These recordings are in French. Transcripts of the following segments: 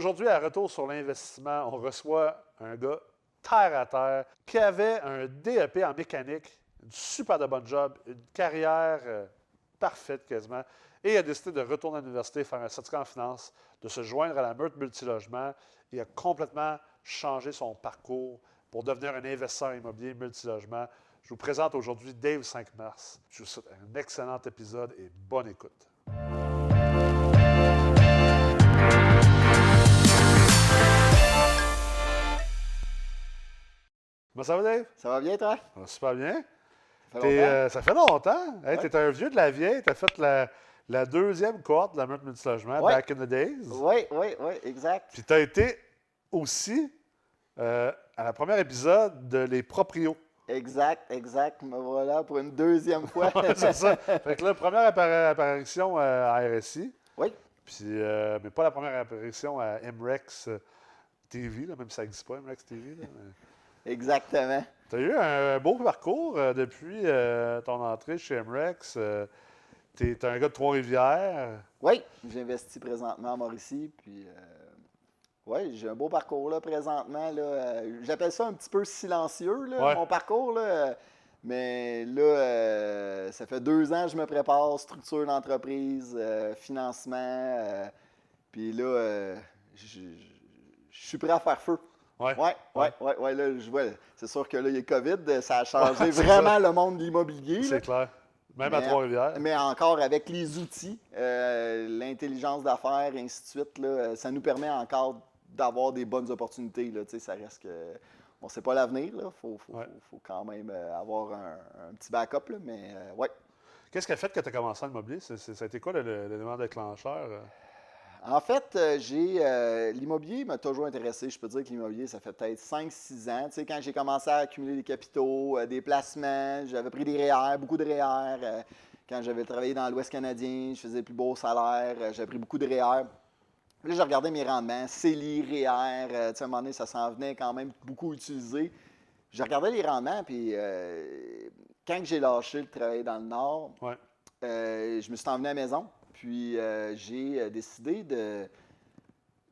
aujourd'hui, à Retour sur l'investissement, on reçoit un gars terre à terre qui avait un DEP en mécanique, une super de bon job, une carrière euh, parfaite quasiment, et a décidé de retourner à l'université, faire un certificat en finance, de se joindre à la Meurthe Multilogement. Il a complètement changé son parcours pour devenir un investisseur immobilier multilogement. Je vous présente aujourd'hui Dave 5 mars. Je vous souhaite un excellent épisode et bonne écoute. Comment ça va, Dave? Ça va bien, toi? Ça va super bien. Ça fait euh, ça fait longtemps. Hey, Ouais. T'es un vieux de la vieille. Tu as fait la, la deuxième cohorte de la Meurthe Multilogement, Ouais. back in the days. Oui, oui, oui, exact. Puis tu as été aussi euh, à la première épisode de Les Proprios. Exact, exact. Me voilà pour une deuxième fois. C'est ça. Fait que là, première appara- apparition euh, à RSI. oui, Puis, euh, mais pas la première apparition à MREX TV, là, même si ça n'existe pas, MREX TV. Exactement. Tu as eu un beau parcours euh, depuis euh, ton entrée chez MREX. tu es, un gars de Trois-Rivières. Oui, j'investis présentement à Mauricie, puis euh, oui, j'ai un beau parcours là présentement. Là, Euh, J'appelle ça un petit peu silencieux, là, Ouais. mon parcours. Là, euh, mais là, euh, ça fait deux ans que je me prépare, structure d'entreprise, euh, financement. euh, puis là, euh, je suis prêt à faire feu. Ouais. Oui, oui, Ouais. oui, ouais, là, je vois. C'est sûr que là, il y a COVID, ça a changé Ouais, vraiment le monde de l'immobilier. C'est clair. Même à Trois-Rivières. Mais encore avec les outils, euh, l'intelligence d'affaires, et ainsi de suite, là, euh, ça nous permet encore d'avoir des bonnes opportunités. Là, ça reste que. On ne sait pas l'avenir, il faut, faut, Ouais. faut- faut quand même euh, avoir un, un petit backup. Là, mais euh, ouais. Qu'est-ce qui a fait que tu as commencé en immobilier? C'est- c'est- ça a été quoi l'élément déclencheur? En fait, euh, j'ai euh, l'immobilier m'a toujours intéressé. Je peux dire que l'immobilier, ça fait peut-être 5-6 ans. Tu sais, quand j'ai commencé à accumuler des capitaux, euh, des placements, j'avais pris des REER, beaucoup de REER. euh, quand j'avais travaillé dans l'Ouest canadien, je faisais le plus beau salaire, j'avais pris beaucoup de REER. Puis Là, je regardais mes rendements, CELI, REER, tu sais, à un moment donné, ça s'en venait quand même beaucoup utilisé. Je regardais les rendements, puis quand j'ai lâché le travail dans le Nord, Ouais. je me suis emmené à la maison, puis euh, j'ai euh, décidé de,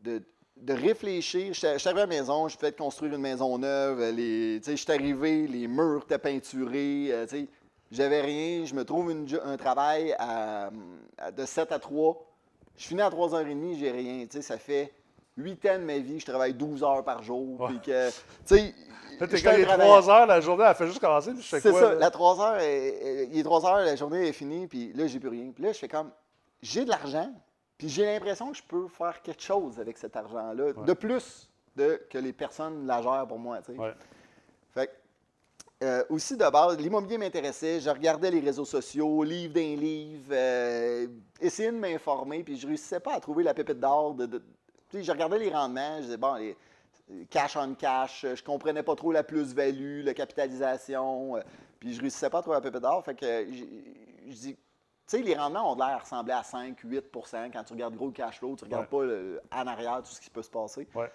de, de réfléchir. J'étais j'étais arrivé à la maison, je fait construire une maison neuve, euh, les, tu sais, j'étais arrivé, les murs étaient peinturés, euh, j'avais rien, je me trouve une un travail à- à- de 7 à 3. Je finis à 3h30, j'ai rien, ça fait 8 ans de ma vie, je travaille 12 heures par jour, Ouais. puis que, tu sais, quand travailleur. 3 heures, la journée, elle fait juste commencer, je C'est ça, là? la 3 heures, est- est 3 heures, la journée est finie, puis là, j'ai plus rien. Puis là, je fais comme, j'ai de l'argent, puis j'ai l'impression que je peux faire quelque chose avec cet argent-là, de plus de, que les personnes la gèrent pour moi, tu sais. Ouais. Fait que, euh, aussi de base, l'immobilier m'intéressait, je regardais les réseaux sociaux, livre d'un livre, euh, essayer de m'informer, puis je réussissais pas à trouver la pépite d'or. De, de- tu sais, je regardais les rendements, je disais, bon, les, cash on cash, je comprenais pas trop la plus-value, la capitalisation, euh, puis je réussissais pas à trouver la pépite d'or. Fait que je dis, sais, les rendements ont l'air de ressembler à 5-8% quand tu regardes gros le cash flow, tu regardes pas le- en arrière tout ce qui peut se passer. Ouais.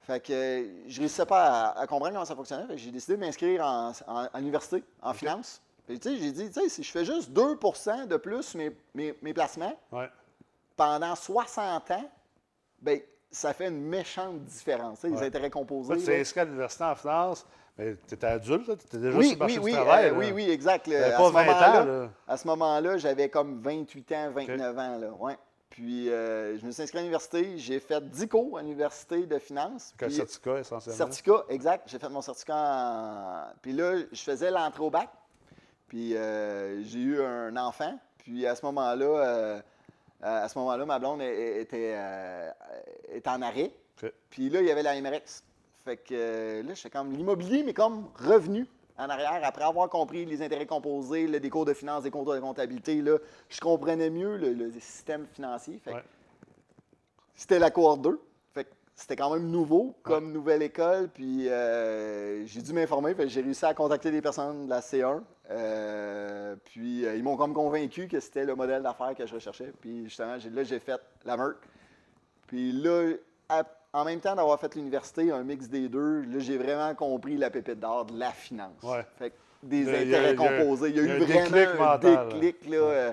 Fait que euh, je réussissais pas à, à comprendre comment ça fonctionnait. J'ai décidé de m'inscrire en, en- en université, en finance. Puis tu sais, j'ai dit, tu sais, si je fais juste 2% de plus mes, mes, mes placements Ouais. pendant 60 ans, ben ça fait une méchante différence. Les intérêts composés. Tu là. inscrit à l'université en finance, tu étais adulte, tu étais déjà sur Oui, le marché oui, du oui, travail. euh, oui, oui, exact. là. T'avais À pas ce 20 ans, là. à ce moment-là, j'avais comme 28 ans, 29 ans. Là, ouais. Puis euh, je me suis inscrit à l'université. J'ai fait 10 cours à l'université de finance. Puis- certificat, essentiellement. Certificat, exact. J'ai fait mon certificat en... Puis là, je faisais l'entrée au bac. Puis euh, j'ai eu un enfant. Puis à ce moment-là, à ce moment-là, ma blonde était, était en arrêt. Puis là, il y avait la MRX. Fait que euh, là, j'étais comme l'immobilier, mais comme revenu en arrière. Après avoir compris les intérêts composés, le des cours de finance, des cours de comptabilité, là, je comprenais mieux le, le système financier. Ouais. c'était la cohorte 2. Fait que c'était quand même nouveau comme nouvelle école. Puis euh, j'ai dû m'informer. J'ai réussi à contacter des personnes de la C1. Euh, puis euh, ils m'ont comme convaincu que c'était le modèle d'affaires que je recherchais. Puis justement, là, j'ai fait la Merck. Puis là, à- en même temps d'avoir fait l'université, un mix des deux, là, j'ai vraiment compris la pépite d'or de la finance. Ouais. Fait que des intérêts il y a- composés. Il y a, il y a eu vraiment déclic un mental, déclic. Là, euh,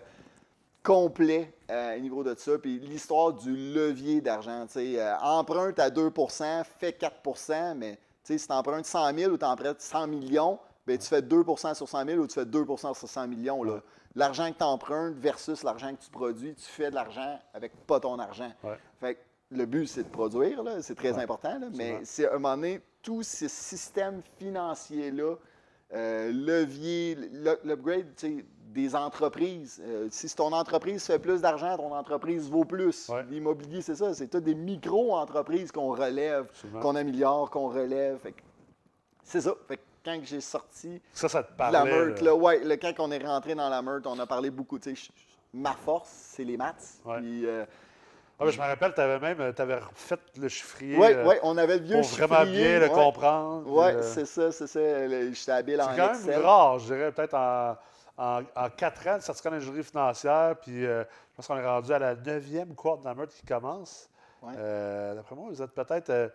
complet euh, au niveau de ça. Puis l'histoire du levier d'argent. tu sais, euh, emprunte à 2% fait 4% mais tu sais, si tu empruntes 100 000 ou tu empruntes 100 millions, ben, tu fais 2% sur 100 000 ou tu fais 2% sur 100 millions. là. Ouais. L'argent que tu empruntes versus l'argent que tu produis, tu fais de l'argent avec pas ton argent. Ouais. Fait que le but, c'est de produire, c'est très Ouais, important, là, mais c'est à un moment donné, tout ce système financier-là, euh, levier, le- l'upgrade des entreprises. euh, si ton entreprise fait plus d'argent, ton entreprise vaut plus. Ouais. L'immobilier, c'est ça, c'est tout des micro-entreprises qu'on relève, qu'on améliore, qu'on relève. C'est ça. Fait que quand j'ai sorti Ça, ça te de parlait. la meute, là. là, ouais, le, quand on est rentré dans la meute, on a parlé beaucoup. Ma force, c'est les maths. Ouais. Puis, euh, Ah, mais je me rappelle, tu avais même avais refait le chiffrier ouais, euh, on avait le vieux pour vraiment chiffrier, bien le ouais. comprendre. Puis, euh, c'est ça, c'est ça. Le- J'étais habile en C'est quand même rare, je dirais, peut-être en, en, en quatre ans de certificat d'ingénierie financière, puis euh, je pense qu'on est rendu à la neuvième cohorte de la meute qui commence. Ouais. Euh, D'après moi, vous êtes peut-être euh,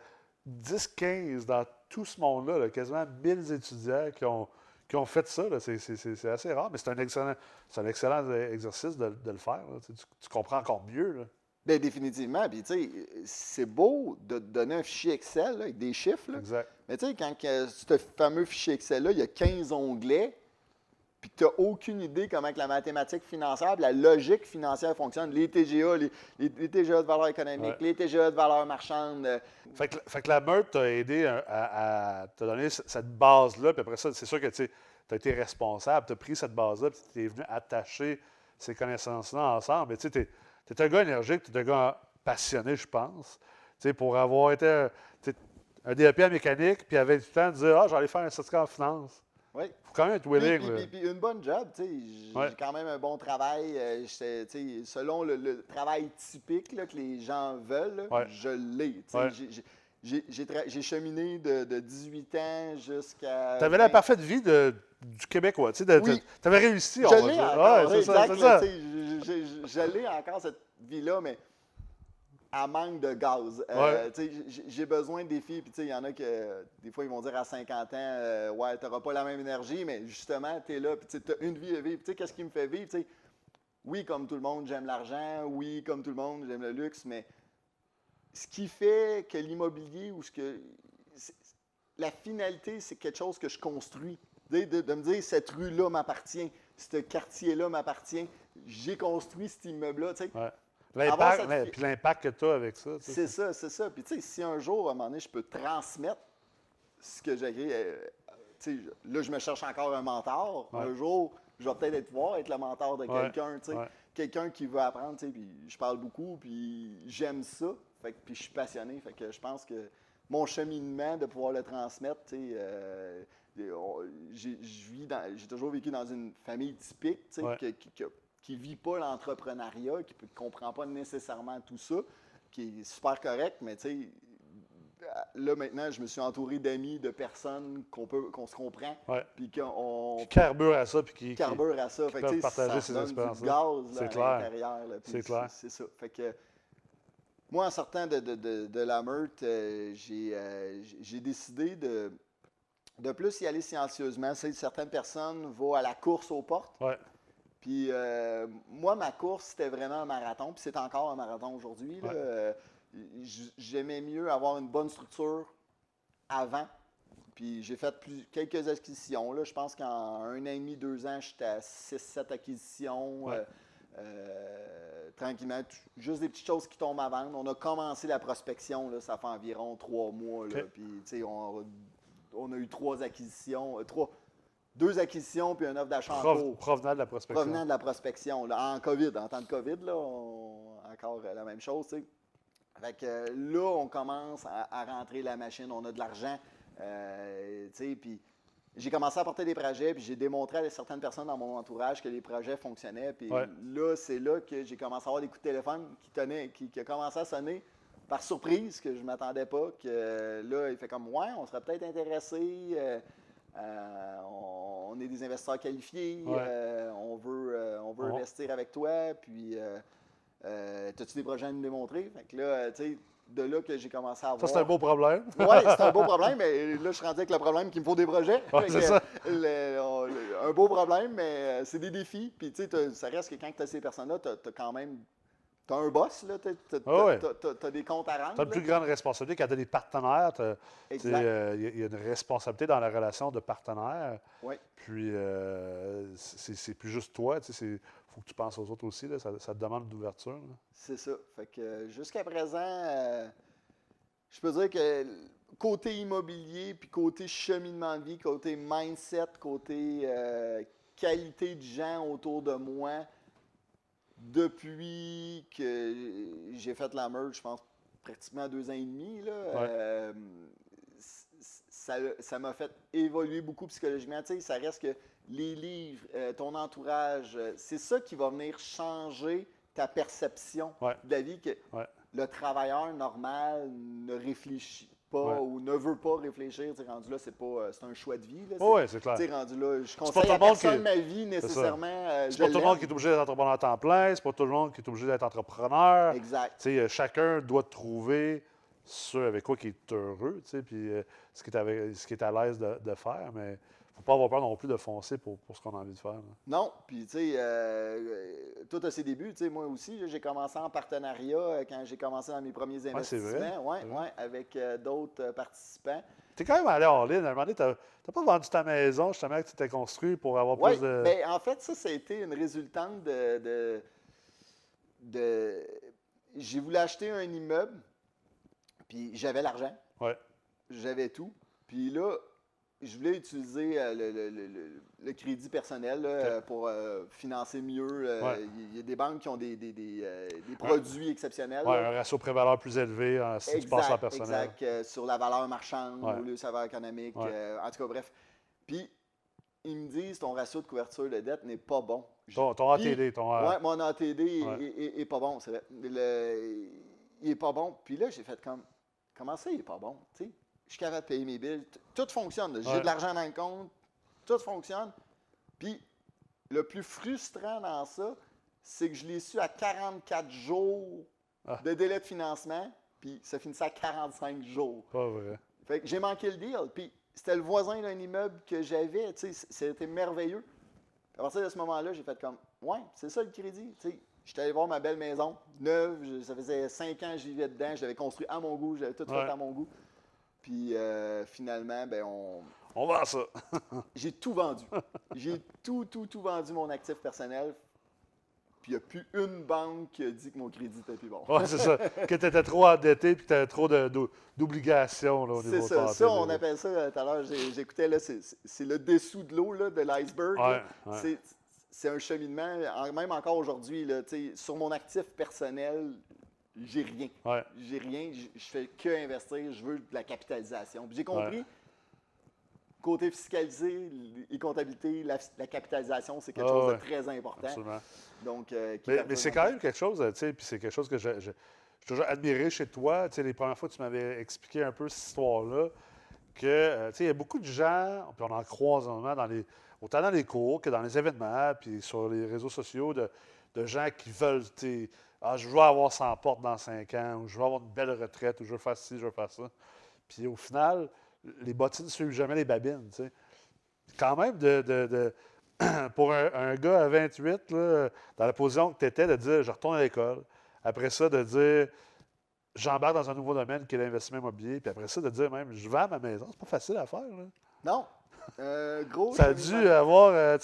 10-15 dans tout ce monde-là, là, quasiment 1000 étudiants qui ont, qui ont fait ça. C'est- assez rare, mais c'est un excellent, un excellent exercice de, de le faire. Tu, tu- tu comprends encore mieux. là. Bien, définitivement. Puis, tu sais, c'est beau de te donner un fichier Excel là, avec des chiffres. là. Exact. Mais tu sais, quand ce fameux fichier Excel-là, il y a 15 onglets, puis que tu n'as aucune idée comment que la mathématique financière, puis la logique financière fonctionne. Les TGA, les, les- les TGA de valeur économique, Ouais. les TGA de valeur marchande. euh, Fait que, fait que la meute t'a aidé à, à- à te donner cette base-là, puis après ça, c'est sûr que tu as été responsable, tu as pris cette base-là, puis tu es venu attacher ces connaissances-là ensemble. Mais tu es, un gars énergique, tu es un gars passionné, je pense. Tu sais, pour avoir été un, tu un DEP en mécanique, puis avec du temps de dire Ah, j'allais faire un certificat en finance. oui. Il faut quand même être willing. puis- là. puis- puis une bonne job, tu sais. J'ai Ouais. quand même un bon travail. euh, tu selon le, le travail typique là, que les gens veulent, là, Ouais. je l'ai. tu. Ouais. J'ai- cheminé de, de 18 ans jusqu'à. Tu avais la 20. parfaite vie de, du Québécois. Tu Oui. avais réussi, on va dire. encore, Ouais, ça, je- l'ai encore cette vie-là, mais à manque de gaz. Euh, tu sais, j'ai- besoin des filles, puis il y en a que des fois ils vont dire à 50 ans, euh, ouais, tu n'auras pas la même énergie, mais justement, tu es là, puis tu as une vie à vivre. Qu'est-ce qui me fait vivre? tu sais? Oui, comme tout le monde, j'aime l'argent. Oui, comme tout le monde, j'aime le luxe, mais ce qui fait que l'immobilier ou ce que. La finalité, c'est quelque chose que je construis. De, de- de me dire, cette rue-là m'appartient, ce quartier-là m'appartient, j'ai construit cet immeuble-là. tu sais. Ouais. L'impact, cette puis l'impact que tu as avec ça. C'est ça, c'est ça. Puis tu sais, si un jour, à un moment donné, je peux transmettre ce que j'ai écrit, euh, là, je me cherche encore un mentor. Ouais. Un jour, je vais peut-être être pouvoir être le mentor de Ouais, quelqu'un, tu sais. ouais. Quelqu'un qui veut apprendre, tu sais, puis je parle beaucoup, puis j'aime ça. Fait que, puis je suis passionné. Fait que je pense que mon cheminement de pouvoir le transmettre, tu sais, euh, j'ai dans- j'ai toujours vécu dans une famille typique, tu sais, Ouais. que- qui- que- qui vit pas l'entrepreneuriat, qui ne comprend pas nécessairement tout ça, qui est super correct, mais tu sais, là maintenant, je me suis entouré d'amis, de personnes qu'on peut, qu'on se comprend, puis qu'on Qui carbure à ça, puis qui. qui- carbure à ça. Fait que, partager ces gaz là, à l'intérieur. C'est clair. C'est ça. Fait que moi, en sortant de, de- de- de la meute, euh, j'ai euh, j'ai décidé de, de plus y aller silencieusement. Certaines personnes vont à la course aux portes. Ouais. Puis euh, moi, ma course, c'était vraiment un marathon. Puis c'est encore un marathon aujourd'hui. Ouais. Euh, J'aimais mieux avoir une bonne structure avant. Puis j'ai fait plus, quelques acquisitions. Là. Je pense qu'en un an et demi, deux ans, j'étais à 6-7 acquisitions. Ouais. euh, tranquillement, juste des petites choses qui tombent à vendre. On a commencé la prospection, là, ça fait environ trois mois. là. OK. Puis, tu sais, on, on a eu trois acquisitions, euh, trois, deux acquisitions puis un offre d'achat en cours. provenant de la prospection. Provenant de la prospection, là, en COVID, en temps de COVID, là, on- encore euh, la même chose, tu sais. Fait que euh, là, on commence à, à rentrer la machine, on a de l'argent, euh, tu sais, puis j'ai commencé à porter des projets, puis j'ai démontré à certaines personnes dans mon entourage que les projets fonctionnaient, puis Ouais. là, c'est là que j'ai commencé à avoir des coups de téléphone qui tenaient, qui, qui a commencé à sonner par surprise, que je ne m'attendais pas, que là, il fait comme, ouais, on serait peut-être intéressé, euh, euh, on, on est des investisseurs qualifiés, Ouais. euh, on veut, euh, on veut On- investir avec toi, puis as-tu des projets à nous démontrer? Fait que là, tu sais, de là que j'ai commencé à Ça, avoir. c'est un beau problème. Oui, c'est un beau problème, mais là, je suis rendu avec le problème qu'il me faut des projets. Ouais, c'est ça. le- on- le- un beau problème, mais c'est des défis. Puis, tu sais, ça reste que quand tu as ces personnes-là, tu as, quand même. Tu as un boss, là. Tu Ah as, des comptes à rendre. Tu as une plus grande responsabilité quand tu as des partenaires. Exact. euh, Il y, a- il y a une responsabilité dans la relation de partenaire. Oui. Puis, euh, c'est plus juste toi. Il faut que tu penses aux autres aussi. là. Ça, ça te demande d'ouverture. C'est ça. Fait que jusqu'à présent, euh, je peux dire que côté immobilier, puis côté cheminement de vie, côté mindset, côté qualité de gens autour de moi, depuis que j'ai fait la merge, je pense pratiquement deux ans et demi, là, euh, ça ça m'a fait évoluer beaucoup psychologiquement. Tu sais, ça reste que les livres, euh, ton entourage, euh, c'est ça qui va venir changer ta perception Ouais. de la vie que Ouais. le travailleur normal ne réfléchit pas Ouais. ou ne veut pas réfléchir. Tu rendu là, c'est pas euh, c'est un choix de vie. Oh, oui, c'est clair. Rendu là, je pas conseille à personne qui- ma vie nécessairement. euh, C'est pas tout le monde qui est obligé d'être entrepreneur à temps plein. C'est pas tout le monde qui est obligé d'être entrepreneur. Exact. Tu sais, euh, chacun doit trouver ce avec quoi il est heureux, puis euh, ce qui est, avec- ce qui est à l'aise de, de faire, mais faut pas avoir peur non plus de foncer pour, pour ce qu'on a envie de faire. là. Non, puis tu sais, euh, tout à ses débuts, tu sais, moi aussi, j'ai commencé en partenariat euh, quand j'ai commencé dans mes premiers investissements, ouais, c'est vrai. ouais, avec euh, d'autres euh, participants. Tu es quand même allé en ligne. À un moment donné, tu n'as pas vendu ta maison justement que tu t'es construit pour avoir plus de. ben, en fait, ça, ça a été une résultante de. de, de- j'ai voulu acheter un immeuble, puis j'avais l'argent, j'avais tout. Puis là, je voulais utiliser euh, le, le- le- le- crédit personnel là, euh, pour euh, financer mieux. Ouais. Il y a des banques qui ont des, des- des, des produits exceptionnels. Ouais, un ratio pré-valeur plus élevé hein, si tu passes en personnel. Exact, sur la valeur marchande au lieu de sa valeur économique. En tout cas, bref. Puis, ils me disent ton ratio de couverture de dette n'est pas bon. Ton, ton Puis- ATD, ton. Ouais, mon ATD est- Ouais. est, est- est pas bon. Le- il est pas bon. Puis là, j'ai fait comme, comment ça, il est pas bon? Je suis capable de payer mes billes. Tout fonctionne. J'ai Ouais. de l'argent dans le compte. Tout fonctionne. Puis, le plus frustrant dans ça, c'est que je l'ai su à 44 jours Ah. de délai de financement. Puis, ça finissait à 45 jours. Pas vrai. Fait que j'ai manqué le deal. Puis c'était le voisin d'un immeuble que j'avais. Tu sais, c'était merveilleux. À partir de ce moment-là, j'ai fait comme, ouais, c'est ça le crédit. Tu sais, j'étais allé voir ma belle maison, neuve. je- ça faisait cinq ans que je vivais dedans. Je l'avais construit à mon goût. J'avais tout Ouais. fait à mon goût. Puis euh, finalement, ben, on... On vend ça. j'ai tout vendu. j'ai tout, tout, tout vendu mon actif personnel. Puis il n'y a plus une banque qui a dit que mon crédit était plus bon. Ouais, c'est ça. Que tu étais trop endetté puis que tu avais trop d'obligations au niveau C'est ça, on appelle ça euh, tout à l'heure, j'écoutais, là, c'est- le dessous de l'eau, de l'iceberg. là. Ouais, ouais. C'est- un cheminement, en- même encore aujourd'hui, sur mon actif personnel, j'ai rien. Ouais. J'ai rien, je fais que investir, je veux de la capitalisation. J'ai compris, Ouais. côté fiscalisé et comptabilité, la, la capitalisation, c'est quelque Ah chose de très important. Absolument. Donc, euh, Mais, c'est quand même quelque chose, tu sais, puis c'est quelque chose que je- toujours admiré chez toi. Tu sais, les premières fois que tu m'avais expliqué un peu cette histoire-là, que, euh, tu sais, il y a beaucoup de gens, puis on en croise en moment dans les, autant dans les cours que dans les événements, puis sur les réseaux sociaux, de, de gens qui veulent, tu sais, ah, je veux avoir 100 portes dans 5 ans, ou je veux avoir une belle retraite, ou je veux faire ci, je veux faire ça. Puis au final, les bottines ne suivent jamais les babines. Quand même, de, de- de- pour un, gars à 28, là, dans la position que tu étais, de dire je retourne à l'école. Après ça, de dire j'embarque dans un nouveau domaine qui est l'investissement immobilier. Puis après ça, de dire même je vends ma maison. C'est pas facile à faire. Non. Euh, gros. Ça a dû avoir. euh,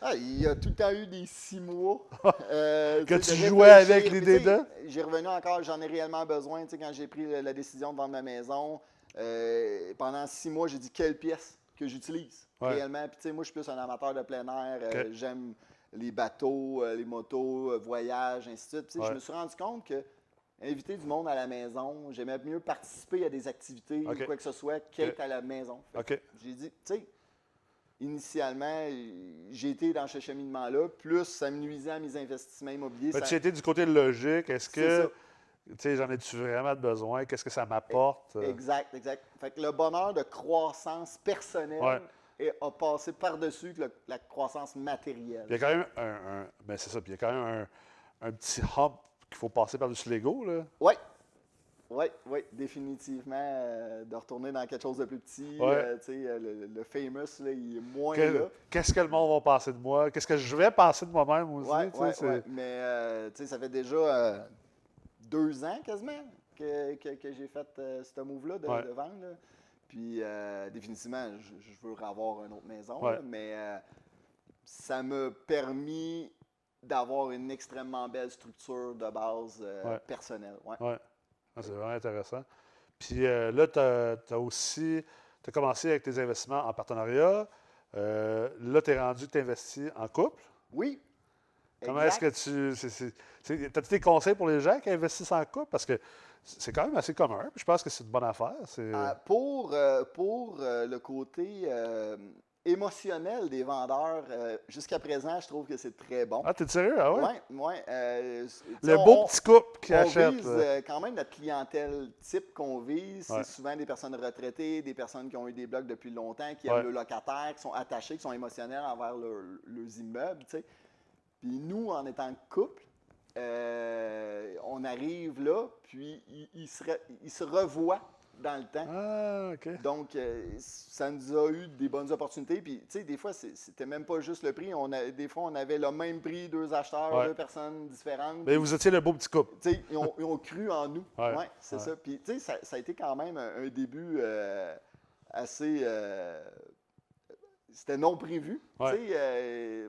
Ah, il y a tout le temps eu des six mois. euh, Que tu sais, tu jouais avec sais, de? J'ai revenu encore, j'en ai réellement besoin. Quand j'ai pris la, la décision de vendre ma maison, euh, pendant six mois, j'ai dit quelle pièce que j'utilise Ouais. réellement? Puis, moi, je suis plus un amateur de plein air. euh. J'aime les bateaux, euh, les motos, euh, voyages, ainsi de suite. Ouais. Je me suis rendu compte que inviter du monde à la maison, j'aimais mieux participer à des activités ou quoi que ce soit qu'être à la maison. J'ai dit, tu sais, initialement, j'ai été dans ce cheminement-là, plus ça me nuisait à mes investissements immobiliers. Mais ça- tu étais du côté logique. Est-ce que. Tu sais, j'en ai-tu vraiment besoin? Qu'est-ce que ça m'apporte? Euh, Exact, exact. Fait que le bonheur de croissance personnelle Ouais. a passé par-dessus la croissance matérielle. Il y a quand même un. un- ben, c'est ça. Puis il y a quand même un, un petit hump qu'il faut passer par-dessus l'ego. là. Oui, Oui, oui, définitivement. euh, de retourner dans quelque chose de plus petit. Ouais. euh, tu sais, euh, le, le famous, là, il est moins Que- là. Qu'est-ce que le monde va penser de moi? Qu'est-ce que je vais penser de moi-même aussi? Ouais, ouais, c'est-. Mais tu sais, ça fait déjà deux ans quasiment que, que- que j'ai fait ce move-là de, de vendre. là. Puis euh, définitivement, je, je veux avoir une autre maison. Là, mais ça m'a permis d'avoir une extrêmement belle structure de base euh, Ouais. personnelle. Ouais. Ah, c'est vraiment intéressant. Puis euh, là, tu as, aussi as commencé avec tes investissements en partenariat. Euh, là, tu es rendu que tu investis en couple. Oui. Comment est-ce que tu. As-tu des conseils pour les gens qui investissent en couple? Parce que c'est quand même assez commun. puis Je pense que c'est une bonne affaire. Euh, pour euh, pour euh, le côté euh, émotionnel des vendeurs, euh, jusqu'à présent, je trouve que c'est très bon. Ah, t'es sérieux? Ah ouais? Ouais, ouais, euh, Le on- beau petit couple qui on achète. vise euh, quand même notre clientèle type qu'on vise. Ouais. C'est souvent des personnes retraitées, des personnes qui ont eu des blocs depuis longtemps, qui Ouais. aiment le locataire, qui sont attachés, qui sont émotionnels envers leur- leurs immeubles. tu sais. Puis nous, en étant couple, euh, on arrive là, puis ils il se, il se revoient dans le temps. Ah, OK. Donc, euh, ça nous a eu des bonnes opportunités. Puis, tu sais, des fois, c'était même pas juste le prix. On a, des fois, on avait le même prix, deux acheteurs, Ouais. deux personnes différentes. Mais vous étiez le beau petit couple. Tu sais, ils, ont, ils ont cru en nous. Ouais, Ouais, c'est ouais. ça. Puis, tu sais, ça, ça a été quand même un, un début euh, assez. euh, c'était non prévu. Ouais. Tu sais,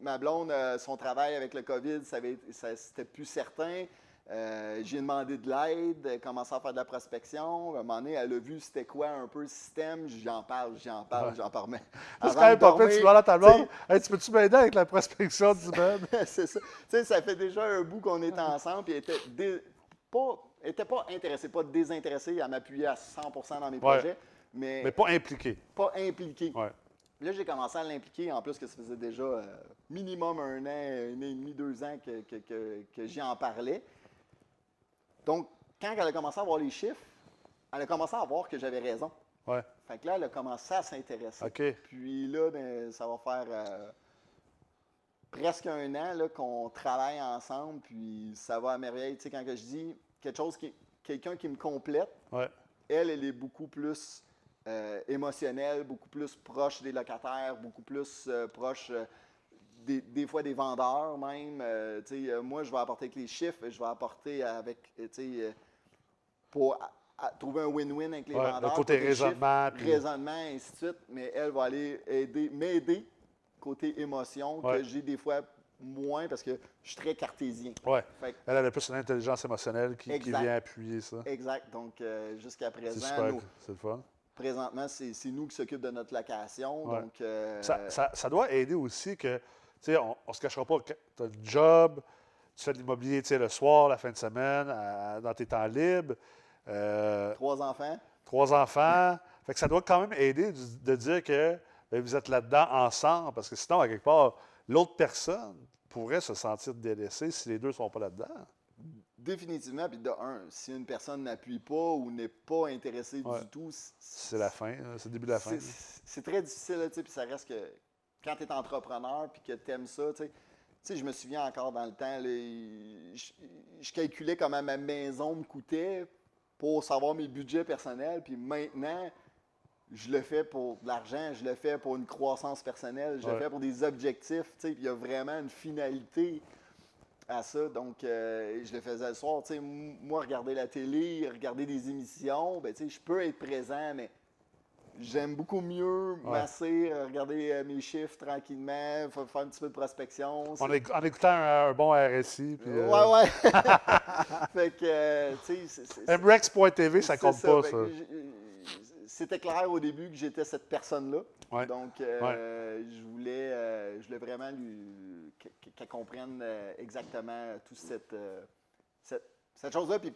ma blonde, son travail avec le COVID, ça ça- c'était plus certain. Euh, j'ai demandé de l'aide, commencé à faire de la prospection. À un moment donné, elle a vu c'était quoi un peu le système. J'en parle, j'en parle, Ouais. j'en parle. Mais C'est quand même pas fait. Tu vas à ta blonde. Hey, tu peux-tu m'aider avec la prospection du Ben? c'est ça. Tu sais, ça fait déjà un bout qu'on est ensemble, puis elle était dé- pas, elle était pas intéressée, pas désintéressée à m'appuyer à 100 dans mes Ouais. projets, mais, Mais pas impliqué. pas impliquée. Ouais. Là, j'ai commencé à l'impliquer, en plus que ça faisait déjà euh, minimum un an, un an et demi, deux ans que, que, que- que j'y en parlais. Donc, quand elle a commencé à voir les chiffres, elle a commencé à voir que j'avais raison. Ouais. Fait que là, elle a commencé à s'intéresser. Puis là, ben, ça va faire euh, presque un an qu'on travaille ensemble, puis ça va à merveille. Tu sais, quand que je dis quelque chose qui, quelqu'un qui me complète, Ouais. elle, elle est beaucoup plus euh, émotionnelle, beaucoup plus proche des locataires, beaucoup plus euh, proche des, des fois des vendeurs même. Euh, euh, moi, je vais apporter avec les chiffres, je vais apporter avec, euh, euh, pour à- à trouver un win-win avec les Ouais, vendeurs. le côté côté chiffres, raisonnement. puis- raisonnement, ainsi de suite, mais elle va aller aider, m'aider côté émotion Ouais. que j'ai des fois moins parce que je suis très cartésien. Ouais. Que- Elle, a plus une intelligence émotionnelle qui, vient appuyer ça. exact. Donc, jusqu'à présent, C'est le fun. présentement, c'est nous qui s'occupons de notre location. Ouais. Donc, euh, Ça, ça- ça doit aider aussi que, sais, on ne se cachera pas tu as le job, tu fais de l'immobilier, tu sais, le soir, la fin de semaine, à- dans tes temps libres, euh, trois enfants. trois enfants. Fait que ça doit quand même aider de dire que ben, vous êtes là-dedans ensemble, parce que sinon, à quelque part, l'autre personne pourrait se sentir délaissée si les deux ne sont pas là-dedans. Définitivement, puis de un, si une personne n'appuie pas ou n'est pas intéressée Ouais. du tout, C'est la fin, c'est le début de la fin. c'est- très difficile, puis ça reste que quand tu es entrepreneur puis que tu aimes ça, tu sais. Je me souviens encore dans le temps, je, je calculais comment ma maison me coûtait pour savoir mes budgets personnels, puis maintenant, je le fais pour de l'argent, je le fais pour une croissance personnelle, je le fais pour des objectifs, tu sais, puis il y a vraiment une finalité à ça. Donc, euh, je le faisais le soir. Tu sais, moi, regarder la télé, regarder des émissions, ben, tu sais, je peux être présent, mais j'aime beaucoup mieux masser, euh, regarder euh, mes chiffres tranquillement, fa- faire un petit peu de prospection. En, C'est- éc- en écoutant un, un bon RSI. Puis, euh, Ouais, ouais. fait que, tu sais, MREX.tv, ça compte pas, ça. C'était clair au début que j'étais cette personne-là. Ouais. Donc, euh, je, voulais, euh, je voulais vraiment qu'elle comprenne exactement toute cette, cette, cette chose-là. Puis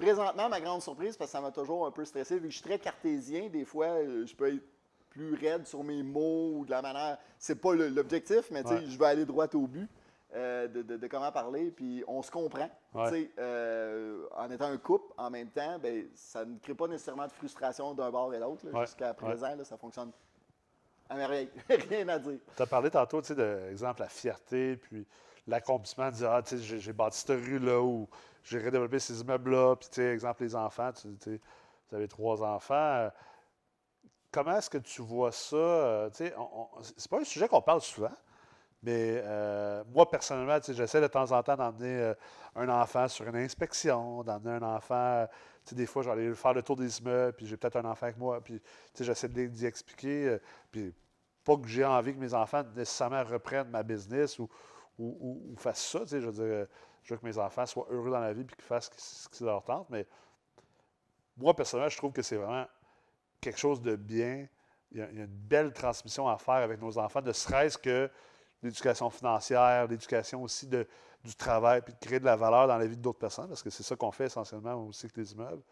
présentement, ma grande surprise, parce que ça m'a toujours un peu stressé, vu que je suis très cartésien, des fois, euh, je peux être plus raide sur mes mots ou de la manière. C'est pas l'objectif, mais Ouais. je vais aller droit au but. euh, de, de- de comment parler, puis on se comprend. Ouais. Euh, en étant un couple, en même temps, ben, ça ne crée pas nécessairement de frustration d'un bord et l'autre. Ouais, Jusqu'à présent, là, ça fonctionne à merveille. Rien à dire. Tu as parlé tantôt, tu sais, de exemple, la fierté, puis l'accomplissement de dire, ah, tu sais, j'ai- j'ai bâti cette rue-là ou j'ai redéveloppé ces immeubles-là, puis, tu sais, exemple, les enfants, tu sais, vous avez trois enfants. euh, Comment est-ce que tu vois ça? euh, tu sais, c'est pas un sujet qu'on parle souvent, mais euh, moi, personnellement, tu sais, j'essaie de temps en temps d'emmener un enfant sur une inspection, d'emmener un enfant, tu sais, des fois, j'allais faire le tour des immeubles, puis j'ai peut-être un enfant avec moi, puis, tu sais, j'essaie d'y expliquer, puis pas que j'ai envie que mes enfants nécessairement reprennent ma business ou, ou, ou- fassent ça, tu sais, je veux dire, je veux que mes enfants soient heureux dans la vie, puis qu'ils fassent ce qui leur tente, mais moi, personnellement, je trouve que c'est vraiment quelque chose de bien. Il y, a, une belle transmission à faire avec nos enfants, ne serait-ce que l'éducation financière, l'éducation aussi de, du travail, puis de créer de la valeur dans la vie d'autres personnes, parce que c'est ça qu'on fait essentiellement aussi avec les immeubles.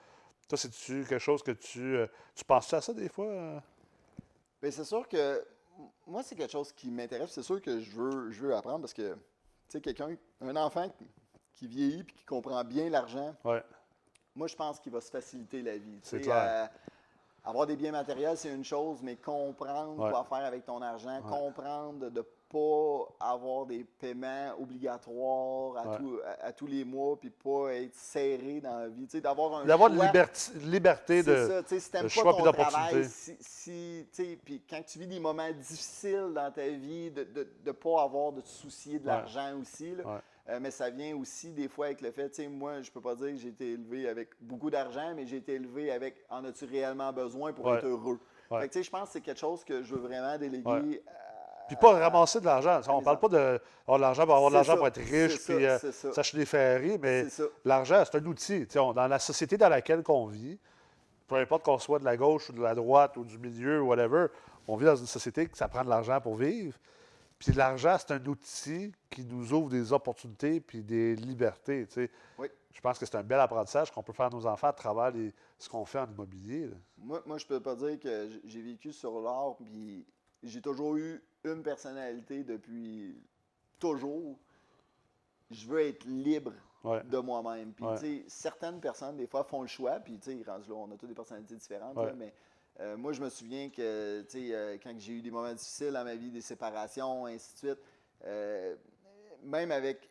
Toi, c'est-tu quelque chose que tu. euh, tu penses-tu à ça des fois? euh? Bien, c'est sûr que moi, c'est quelque chose qui m'intéresse. C'est sûr que je veux, je veux apprendre parce que, sais, quelqu'un, un enfant qui- vieillit et qui comprend bien l'argent, Ouais, moi, je pense qu'il va se faciliter la vie. tu C'est clair. euh, avoir des biens matériels, c'est une chose, mais comprendre Ouais. quoi faire avec ton argent, Ouais. comprendre de ne pas avoir des paiements obligatoires à, Ouais. tous- à- à tous les mois, puis pas être serré dans la vie. Tu sais, d'avoir un D'avoir liberti- liberté de. ça, si de choix ton d'opportunité. si, si, tu sais, puis quand tu vis des moments difficiles dans ta vie, de ne pas avoir de te soucier de Ouais. l'argent aussi, là. Ouais. Euh, mais ça vient aussi des fois avec le fait, tu sais, moi, je peux pas dire que j'ai été élevé avec beaucoup d'argent, mais j'ai été élevé avec en as-tu réellement besoin pour être heureux? Fait que, tu sais, je pense que c'est quelque chose que je veux vraiment déléguer. Puis pas ramasser de l'argent. On mes parle pas de avoir de l'argent pour avoir de l'argent pour être riche, puis ça, euh, s'acheter des Ferrari, mais l'argent, c'est un outil. On- dans la société dans laquelle on vit, peu importe qu'on soit de la gauche ou de la droite ou du milieu ou whatever, on vit dans une société que ça prend de l'argent pour vivre. Puis l'argent, c'est un outil qui nous ouvre des opportunités puis des libertés. Oui. Je pense que c'est un bel apprentissage qu'on peut faire à nos enfants à travers les- ce qu'on fait en immobilier. là. Moi, moi, je peux pas dire que j'ai vécu sur l'or, puis j'ai toujours eu une personnalité depuis toujours. Je veux être libre Ouais. de moi-même. Puis, Ouais. tu sais, certaines personnes, des fois, font le choix, puis, tu sais, rendu là, on a toutes des personnalités différentes, là, mais euh, moi, je me souviens que, tu sais, euh, quand j'ai eu des moments difficiles dans ma vie, des séparations, ainsi de suite, euh, même avec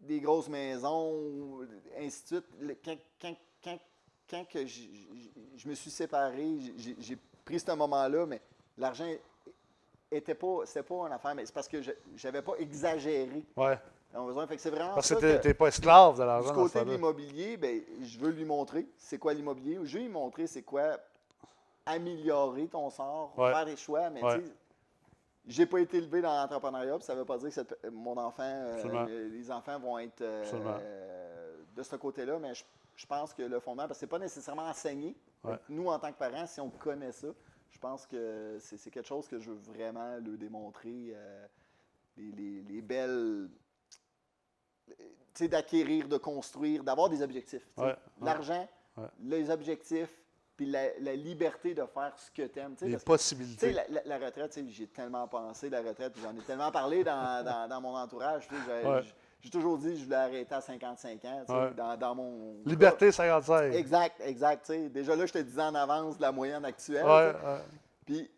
des grosses maisons, ainsi de suite, le- quand, quand- quand- quand que j- j- je me suis séparé, j'ai pris ce moment-là, mais l'argent était pas, c'était pas une affaire, mais c'est parce que je j'avais pas exagéré Ouais. Fait que c'est vraiment Parce ça que t'es- que- t'es pas esclave de du l'argent. dans ce côté de l'immobilier, ben, je veux lui montrer c'est quoi l'immobilier. Je veux lui montrer c'est quoi améliorer ton sort, Ouais. faire des choix. Mais Ouais. tu sais, j'ai pas été élevé dans l'entrepreneuriat, ça veut pas dire que cette- mon enfant, euh, les enfants vont être euh, euh, de ce côté-là, mais je, je pense que le fondement, parce que c'est pas nécessairement enseigné. Ouais. Nous, en tant que parents, si on connaît ça, je pense que c'est quelque chose que je veux vraiment leur démontrer. euh, les, les- les belles tu sais, d'acquérir, de construire, d'avoir des objectifs. Ouais. L'argent, Ouais. les objectifs, puis la, la liberté de faire ce que tu aimes. Les possibilités. la, la- la retraite, sais, j'ai tellement pensé la retraite, j'en ai tellement parlé dans, dans- dans mon entourage. J'ai toujours dit que je voulais arrêter à 55 ans, Ouais. dans, dans mon... Liberté 55. Exact, exact. Déjà là, je te disais en avance de la moyenne actuelle. Ouais. Puis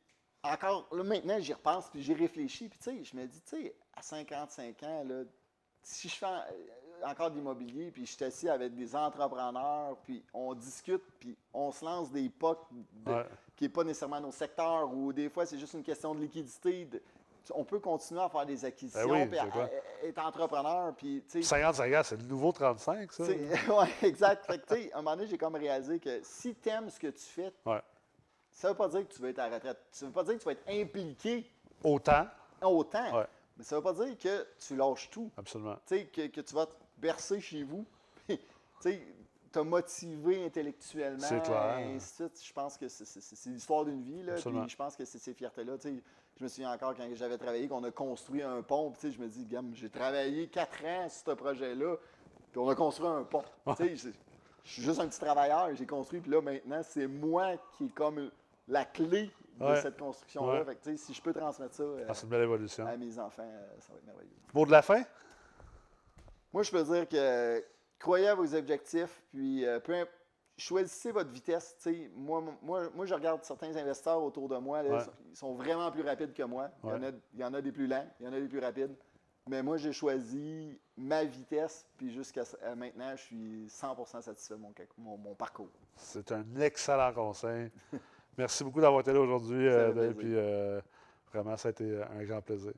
encore, là, maintenant, j'y repense, puis j'y réfléchis. Puis tu sais, je me dis, tu sais, à 55 ans, là, si je fais euh, encore de l'immobilier, puis je suis assis avec des entrepreneurs, puis on discute, puis on se lance des pas de- Ouais. qui n'est pas nécessairement nos secteurs, ou des fois, c'est juste une question de liquidité. de- on peut continuer à faire des acquisitions, Ben oui, puis à- à- être entrepreneur, puis tu sais, 55 ans, c'est le nouveau 35, ça. ouais, exact. Fait que, tu sais, à un moment donné, j'ai comme réalisé que si tu aimes ce que tu fais, Ouais. ça ne veut pas dire que tu vas être à la retraite. Ça ne veut pas dire que tu vas être impliqué Autant. autant. Ouais. Mais ça ne veut pas dire que tu lâches tout. Absolument. Tu sais, que, que tu vas te bercer chez vous. tu sais, te motiver intellectuellement. C'est clair. et ainsi de suite. Je pense que c'est- l'histoire d'une vie. Là, puis je pense que c'est ces fiertés-là. Je me souviens encore quand j'avais travaillé, qu'on a construit un pont. puis je me dis, gamme, j'ai travaillé quatre ans sur ce projet-là. Puis on a construit un pont. Je- suis juste un petit travailleur, j'ai construit. Puis là, maintenant, c'est moi qui est comme la clé de Ouais. cette construction-là. Ouais. Si je peux transmettre ça euh, Ah, c'est une belle évolution. à mes enfants, euh, ça va être merveilleux. Mot de la fin? Moi, je peux dire que croyez à vos objectifs, puis euh, peu imp- choisissez votre vitesse. Moi, moi, moi, je regarde certains investisseurs autour de moi. là, Ouais. Ils sont vraiment plus rapides que moi. Il, y en a, il y en a des plus lents, il y en a des plus rapides. Mais moi, j'ai choisi ma vitesse, puis jusqu'à maintenant, je suis 100% satisfait de mon, mon- mon parcours. C'est un excellent conseil. Merci beaucoup d'avoir été là aujourd'hui, euh, Dave, puis euh, vraiment, ça a été un grand plaisir.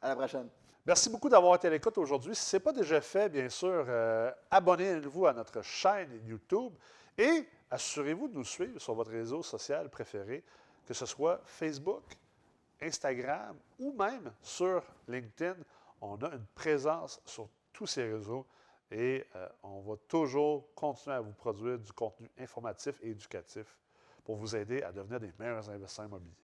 À la prochaine. Merci beaucoup d'avoir été à l'écoute aujourd'hui. Si ce n'est pas déjà fait, bien sûr, euh, abonnez-vous à notre chaîne YouTube et assurez-vous de nous suivre sur votre réseau social préféré, que ce soit Facebook, Instagram ou même sur LinkedIn. On a une présence sur tous ces réseaux et euh, on va toujours continuer à vous produire du contenu informatif et éducatif pour vous aider à devenir des meilleurs investisseurs immobiliers.